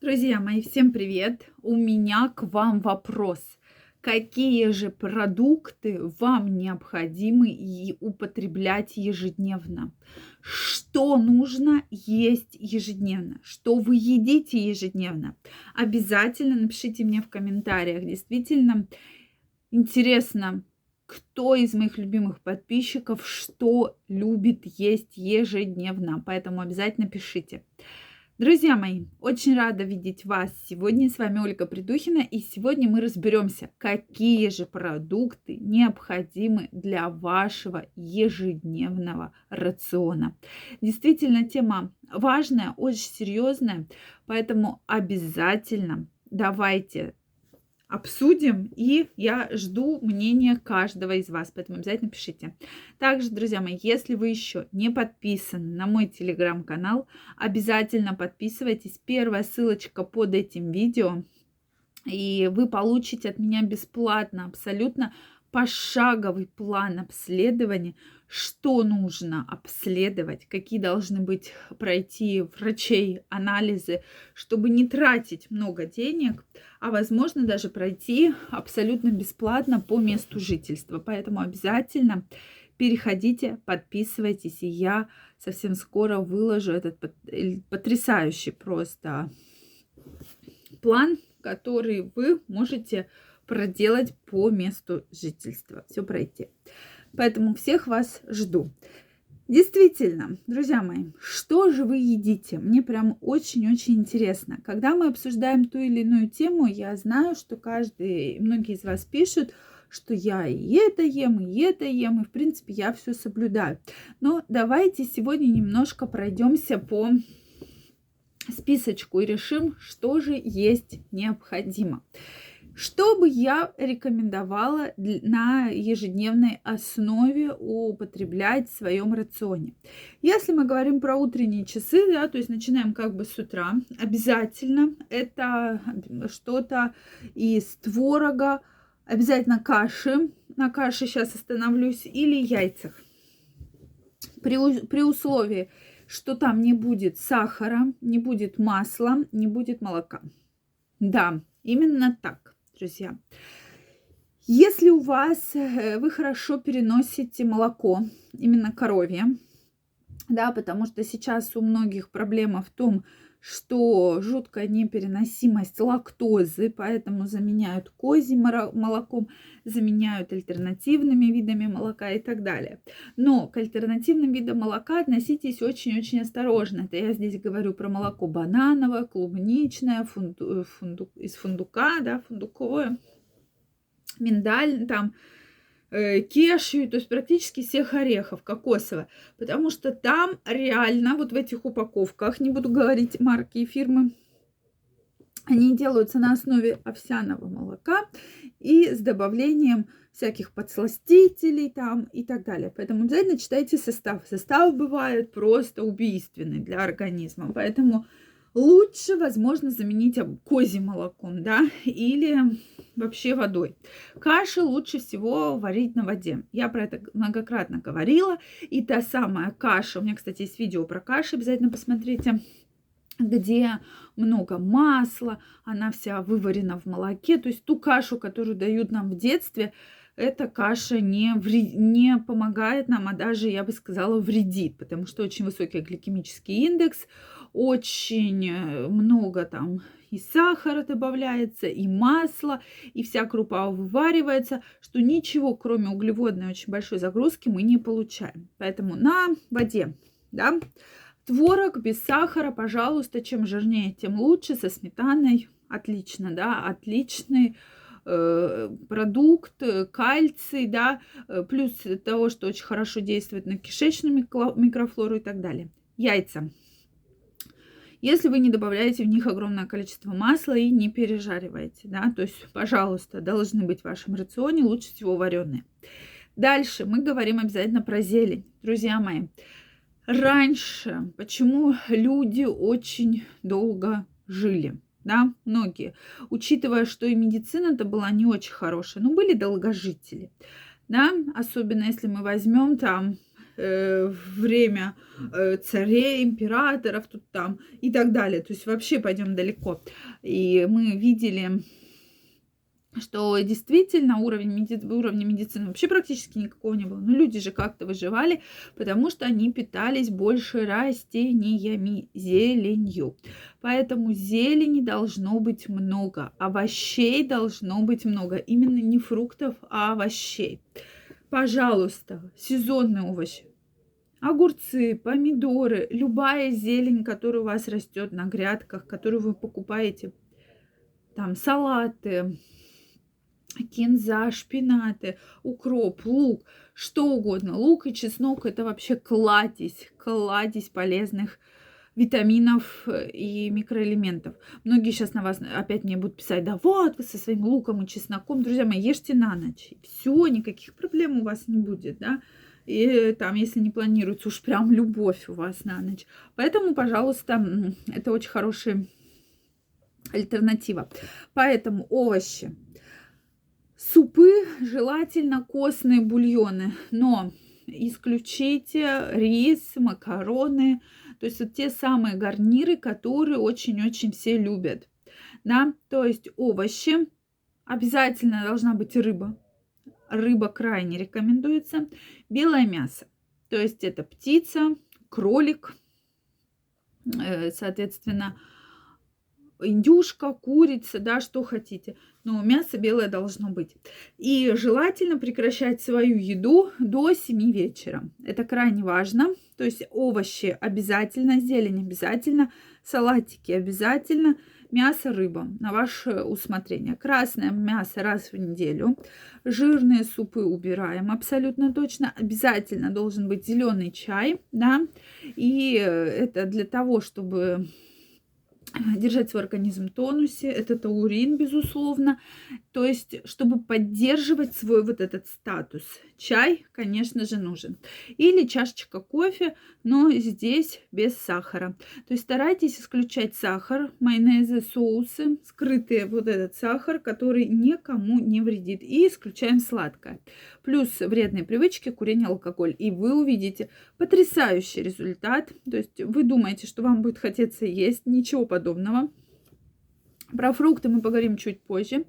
Друзья мои, всем привет! У меня к вам вопрос. Какие же продукты вам необходимы и употреблять ежедневно? Что нужно есть ежедневно? Что вы едите ежедневно? Обязательно напишите мне в комментариях. Действительно интересно, кто из моих любимых подписчиков что любит есть ежедневно. Поэтому обязательно пишите. Друзья мои, очень рада видеть вас сегодня. С вами Ольга Придухина. И сегодня мы разберемся, какие же продукты необходимы для вашего ежедневного рациона. Действительно, тема важная, очень серьезная, поэтому обязательно давайте обсудим, и я жду мнения каждого из вас, поэтому обязательно пишите. Также, друзья мои, если вы еще не подписаны на мой телеграм-канал, обязательно подписывайтесь. Первая ссылочка под этим видео, и вы получите от меня бесплатно абсолютно пошаговый план обследования, что нужно обследовать, какие должны быть пройти врачей анализы, чтобы не тратить много денег, а возможно даже пройти абсолютно бесплатно по месту жительства. Поэтому обязательно переходите, подписывайтесь, и я совсем скоро выложу этот потрясающий просто план, который вы можете проделать по месту жительства, все пройти. Поэтому всех вас жду. Действительно, друзья мои, что же вы едите? Мне прям очень-очень интересно. Когда мы обсуждаем ту или иную тему, я знаю, что каждый, многие из вас пишут, что я и это ем, и это ем, и в принципе я все соблюдаю. Но давайте сегодня немножко пройдемся по списочку и решим, что же есть необходимо. Что бы я рекомендовала на ежедневной основе употреблять в своем рационе? Если мы говорим про утренние часы, да, то есть начинаем как бы с утра, обязательно это что-то из творога, обязательно каши, на каше сейчас остановлюсь, или яйцах. При, при условии, что там не будет сахара, не будет масла, не будет молока. Да, именно так друзья. Если у вас, э, вы хорошо переносите молоко, именно коровье, да, потому что сейчас у многих проблема в том, что жуткая непереносимость лактозы, поэтому заменяют козьим молоком, заменяют альтернативными видами молока и так далее. Но к альтернативным видам молока относитесь очень-очень осторожно. Это я здесь говорю про молоко банановое, клубничное, фунду, фунду, из фундука, да, фундуковое, миндаль, там, Э, кешью, то есть практически всех орехов кокосового, потому что там реально вот в этих упаковках, не буду говорить марки и фирмы, они делаются на основе овсяного молока и с добавлением всяких подсластителей там и так далее. Поэтому обязательно читайте состав. Состав бывает просто убийственный для организма. Поэтому лучше, возможно, заменить козьим молоком, да, или вообще водой. Каши лучше всего варить на воде. Я про это многократно говорила. И та самая каша, у меня, кстати, есть видео про каши, обязательно посмотрите где много масла, она вся выварена в молоке. То есть ту кашу, которую дают нам в детстве, эта каша не, вред... не помогает нам, а даже, я бы сказала, вредит, потому что очень высокий гликемический индекс, очень э, много там и сахара добавляется, и масло, и вся крупа вываривается, что ничего, кроме углеводной очень большой загрузки, мы не получаем. Поэтому на воде, да, творог без сахара, пожалуйста, чем жирнее, тем лучше, со сметаной, отлично, да, отличный э, продукт, кальций, да, э, плюс того, что очень хорошо действует на кишечную микрофлору и так далее. Яйца. Если вы не добавляете в них огромное количество масла и не пережариваете, да, то есть, пожалуйста, должны быть в вашем рационе лучше всего вареные. Дальше мы говорим обязательно про зелень, друзья мои. Раньше, почему люди очень долго жили? да, многие, учитывая, что и медицина-то была не очень хорошая, но были долгожители, да, особенно если мы возьмем там время э, царей, императоров тут там и так далее. То есть вообще пойдем далеко. И мы видели что действительно уровень, меди... уровня медицины вообще практически никакого не было. Но люди же как-то выживали, потому что они питались больше растениями, зеленью. Поэтому зелени должно быть много, овощей должно быть много. Именно не фруктов, а овощей. Пожалуйста, сезонные овощи. Огурцы, помидоры, любая зелень, которая у вас растет на грядках, которую вы покупаете, там салаты, кинза, шпинаты, укроп, лук, что угодно. Лук и чеснок это вообще кладезь, кладезь полезных витаминов э, и микроэлементов. Многие сейчас на вас опять мне будут писать, да вот вы со своим луком и чесноком, друзья мои, ешьте на ночь. Все, никаких проблем у вас не будет, да. И там, если не планируется уж прям любовь у вас на ночь. Поэтому, пожалуйста, это очень хорошая альтернатива. Поэтому овощи, Супы, желательно костные бульоны, но исключите рис, макароны, то есть вот те самые гарниры, которые очень-очень все любят. Да, то есть овощи, обязательно должна быть рыба. Рыба крайне рекомендуется. Белое мясо, то есть это птица, кролик, э, соответственно, индюшка, курица, да, что хотите. Но мясо белое должно быть. И желательно прекращать свою еду до 7 вечера. Это крайне важно. То есть овощи обязательно, зелень обязательно, салатики обязательно, мясо, рыба на ваше усмотрение. Красное мясо раз в неделю. Жирные супы убираем абсолютно точно. Обязательно должен быть зеленый чай, да. И это для того, чтобы держать свой организм в тонусе, это таурин, безусловно, то есть, чтобы поддерживать свой вот этот статус. Чай, конечно же, нужен. Или чашечка кофе, но здесь без сахара. То есть старайтесь исключать сахар, майонезы, соусы, скрытый вот этот сахар, который никому не вредит. И исключаем сладкое. Плюс вредные привычки, курение, алкоголь. И вы увидите потрясающий результат. То есть вы думаете, что вам будет хотеться есть, ничего подобного. Про фрукты мы поговорим чуть позже.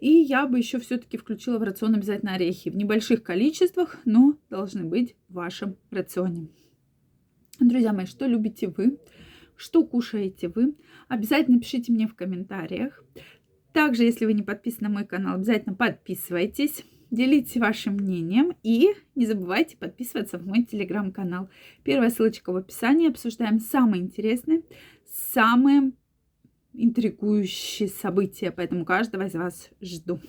И я бы еще все-таки включила в рацион обязательно орехи. В небольших количествах, но должны быть в вашем рационе. Друзья мои, что любите вы? Что кушаете вы? Обязательно пишите мне в комментариях. Также, если вы не подписаны на мой канал, обязательно подписывайтесь. Делитесь вашим мнением и не забывайте подписываться в мой телеграм-канал. Первая ссылочка в описании. Обсуждаем самые интересные, самые интригующие события, поэтому каждого из вас жду.